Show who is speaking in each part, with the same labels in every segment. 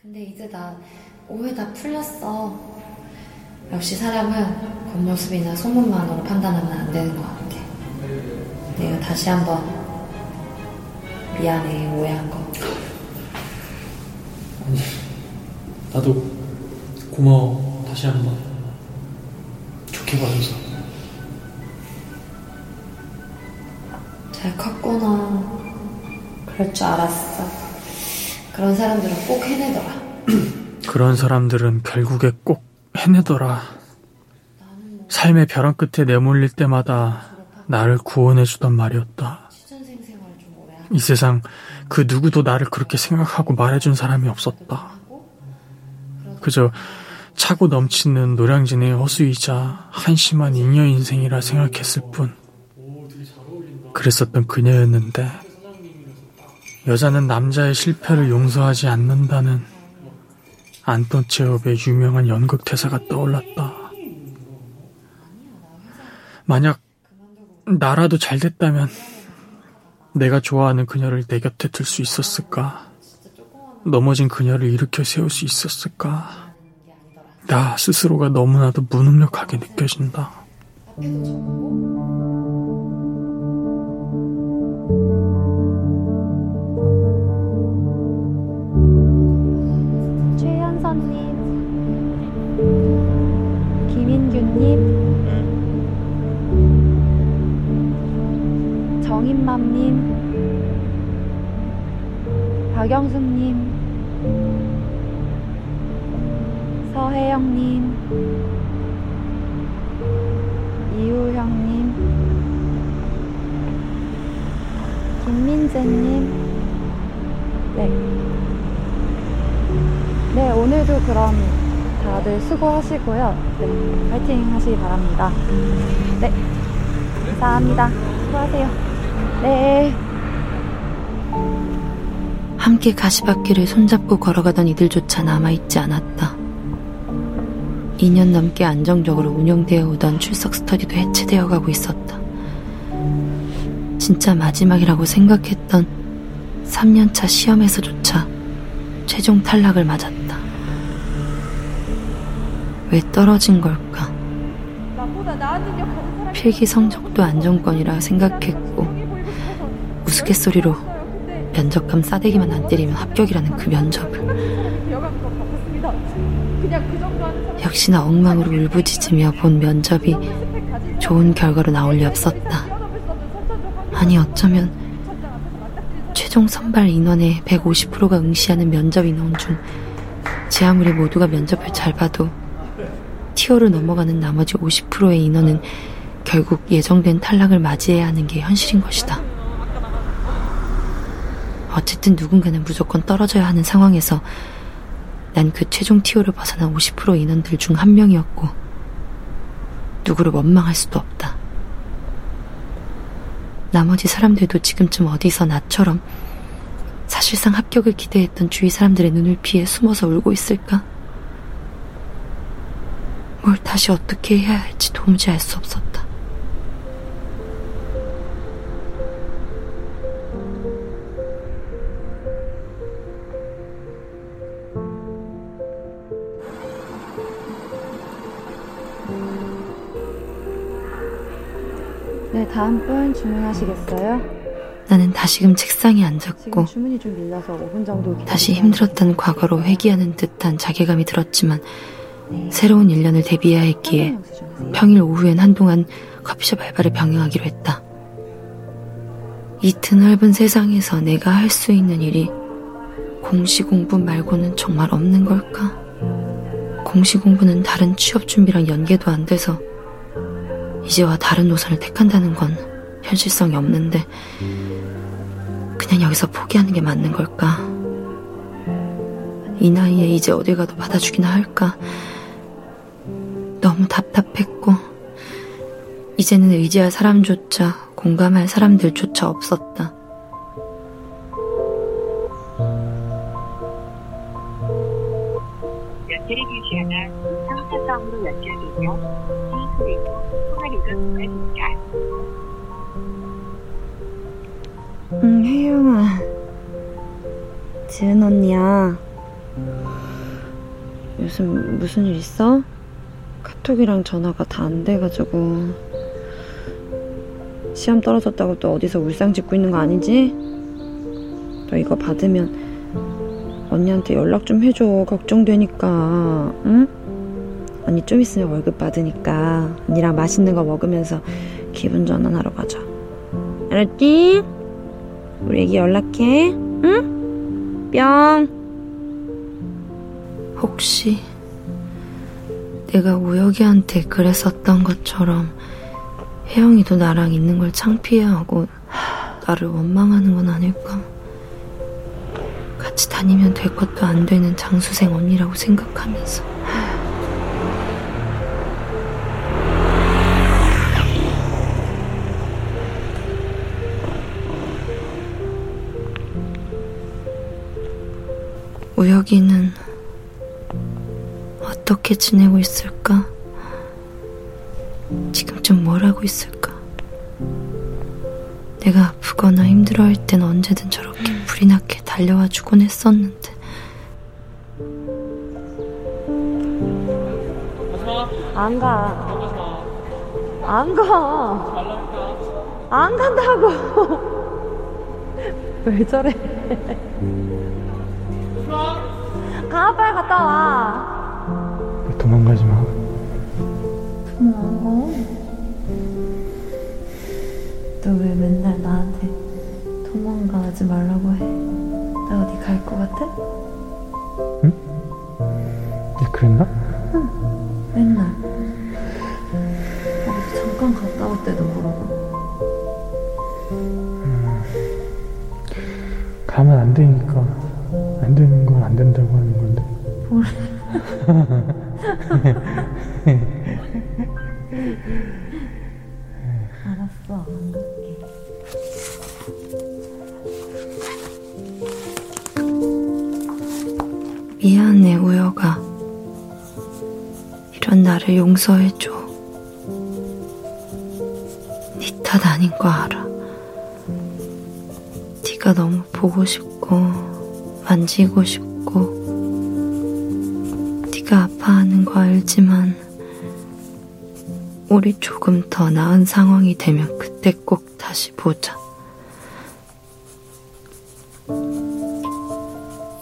Speaker 1: 근데 이제 나 오해 다 풀렸어. 역시 사람은 겉모습이나 소문만으로 판단하면 안 되는 것 같아. 내가 다시 한번 미안해 오해한 거.
Speaker 2: 아니, 나도 고마워. 다시 한 번. 좋게 봐줘서.
Speaker 1: 잘 컸구나. 그럴 줄 알았어. 그런 사람들은 꼭 해내더라.
Speaker 2: 그런 사람들은 결국에 꼭 해내더라. 삶의 벼랑 끝에 내몰릴 때마다 나를 구원해주던 말이었다. 이 세상 그 누구도 나를 그렇게 생각하고 말해준 사람이 없었다. 그저 차고 넘치는 노량진의 허수이자 한심한 잉여 인생이라 생각했을 뿐. 그랬었던 그녀였는데 여자는 남자의 실패를 용서하지 않는다는 안톤 체홉의 유명한 연극 대사가 떠올랐다. 만약 나라도 잘 됐다면 내가 좋아하는 그녀를 내 곁에 둘수 있었을까? 넘어진 그녀를 일으켜 세울 수 있었을까? 나 스스로가 너무나도 무능력하게 느껴진다.
Speaker 3: 최현선님, 김인규님, 정인맘님, 박영숙님, 서혜영님, 이우형님, 김민재님, 네. 네, 오늘도 그럼 다들 수고하시고요. 네, 파이팅 하시기 바랍니다. 네, 감사합니다. 수고하세요. 네.
Speaker 4: 함께 가시밭길을 손잡고 걸어가던 이들조차 남아있지 않았다. 2년 넘게 안정적으로 운영되어 오던 출석 스터디도 해체되어 가고 있었다. 진짜 마지막이라고 생각했던 3년차 시험에서조차 최종 탈락을 맞았다. 왜 떨어진 걸까? 필기 성적도 안정권이라 생각했고 우스갯소리로 면접감 싸대기만 안 때리면 합격이라는 그 면접을 역시나 엉망으로 울부짖으며 본 면접이 좋은 결과로 나올 리 없었다. 아니 어쩌면 최종 선발 인원의 150%가 응시하는 면접 인원 중 제 아무리 모두가 면접을 잘 봐도 티오를 넘어가는 나머지 50%의 인원은 결국 예정된 탈락을 맞이해야 하는 게 현실인 것이다. 어쨌든 누군가는 무조건 떨어져야 하는 상황에서 난 그 최종 티오를 벗어난 50% 인원들 중 한 명이었고 누구를 원망할 수도 없다. 나머지 사람들도 지금쯤 어디서 나처럼 사실상 합격을 기대했던 주위 사람들의 눈을 피해 숨어서 울고 있을까? 뭘 다시 어떻게 해야 할지 도무지 알 수 없었다.
Speaker 3: 네, 다음 분 주문하시겠어요?
Speaker 4: 나는 다시금 책상에 앉았고
Speaker 3: 주문이 좀 밀려서 5분 정도
Speaker 4: 다시 힘들었던 과거로 회귀하는 듯한 자괴감이 들었지만 새로운 1년을 대비해야 했기에. 평일 오후엔 한동안 커피숍 알바를 병행하기로 했다. 이 드넓은 세상에서 내가 할 수 있는 일이 공시 공부 말고는 정말 없는 걸까? 공시 공부는 다른 취업 준비랑 연계도 안 돼서 이제와 다른 노선을 택한다는 건 현실성이 없는데 그냥 여기서 포기하는 게 맞는 걸까? 이 나이에 이제 어딜 가도 받아주기나 할까? 너무 답답했고 이제는 의지할 사람조차 공감할 사람들조차 없었다.
Speaker 5: 연결이 되지 않아 상사성으로 연결되며 그리고 통화료가 부과됩니다.
Speaker 3: 응, 혜영아. 지은 언니야. 요즘 무슨 일 있어? 카톡이랑 전화가 다 안 돼가지고 시험 떨어졌다고 또 어디서 울상 짓고 있는 거 아니지? 너 이거 받으면 언니한테 연락 좀 해줘 걱정되니까 응? 언니 좀 있으면 월급 받으니까 언니랑 맛있는 거 먹으면서 기분 전환하러 가자 알았지? 우리 애기 연락해 응? 뿅
Speaker 4: 혹시 내가 우혁이한테 그랬었던 것처럼 혜영이도 나랑 있는 걸 창피해하고 나를 원망하는 건 아닐까? 같이 다니면 될 것도 안 되는 장수생 언니라고 생각하면서 우혁이는 어떻게 지내고 있을까? 지금쯤 뭘 하고 있을까? 내가 아프거나 힘들어할 땐 언제든 저렇게 불이 나게 달려와 주곤 했었는데
Speaker 3: 안 가. 안 가. 안 간다고. 왜 저래? 가, 빨리 갔다 와.
Speaker 2: 도망가지 마.
Speaker 3: 너왜 맨날 나한테 도망가지 말라고 해? 나 어디 갈 것 같아?
Speaker 2: 얘 그랬나?
Speaker 3: 맨날. 어디 잠깐 갔다 올 때도 그러고.
Speaker 2: 가면 안 되니까. 안 되는 건 안 된다고 하는 건데.
Speaker 3: 알았어, 안 갈게.
Speaker 4: 미안해 우혁아 이런 나를 용서해줘. 네 탓 아닌 거 알아? 네가 너무 보고 싶고 만지고 싶고 네가 아파하는 거 알지만 우리 조금 더 나은 상황이 되면 그때 꼭 다시 보자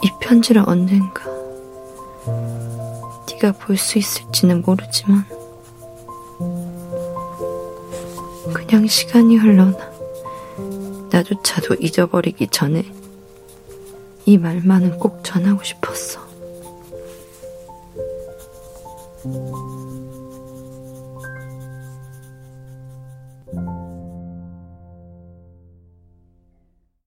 Speaker 4: 이 편지를 언젠가 네가 볼 수 있을지는 모르지만 그냥 시간이 흘러나 나조차도 잊어버리기 전에 이 말만은 꼭 전하고 싶었어. Thank you.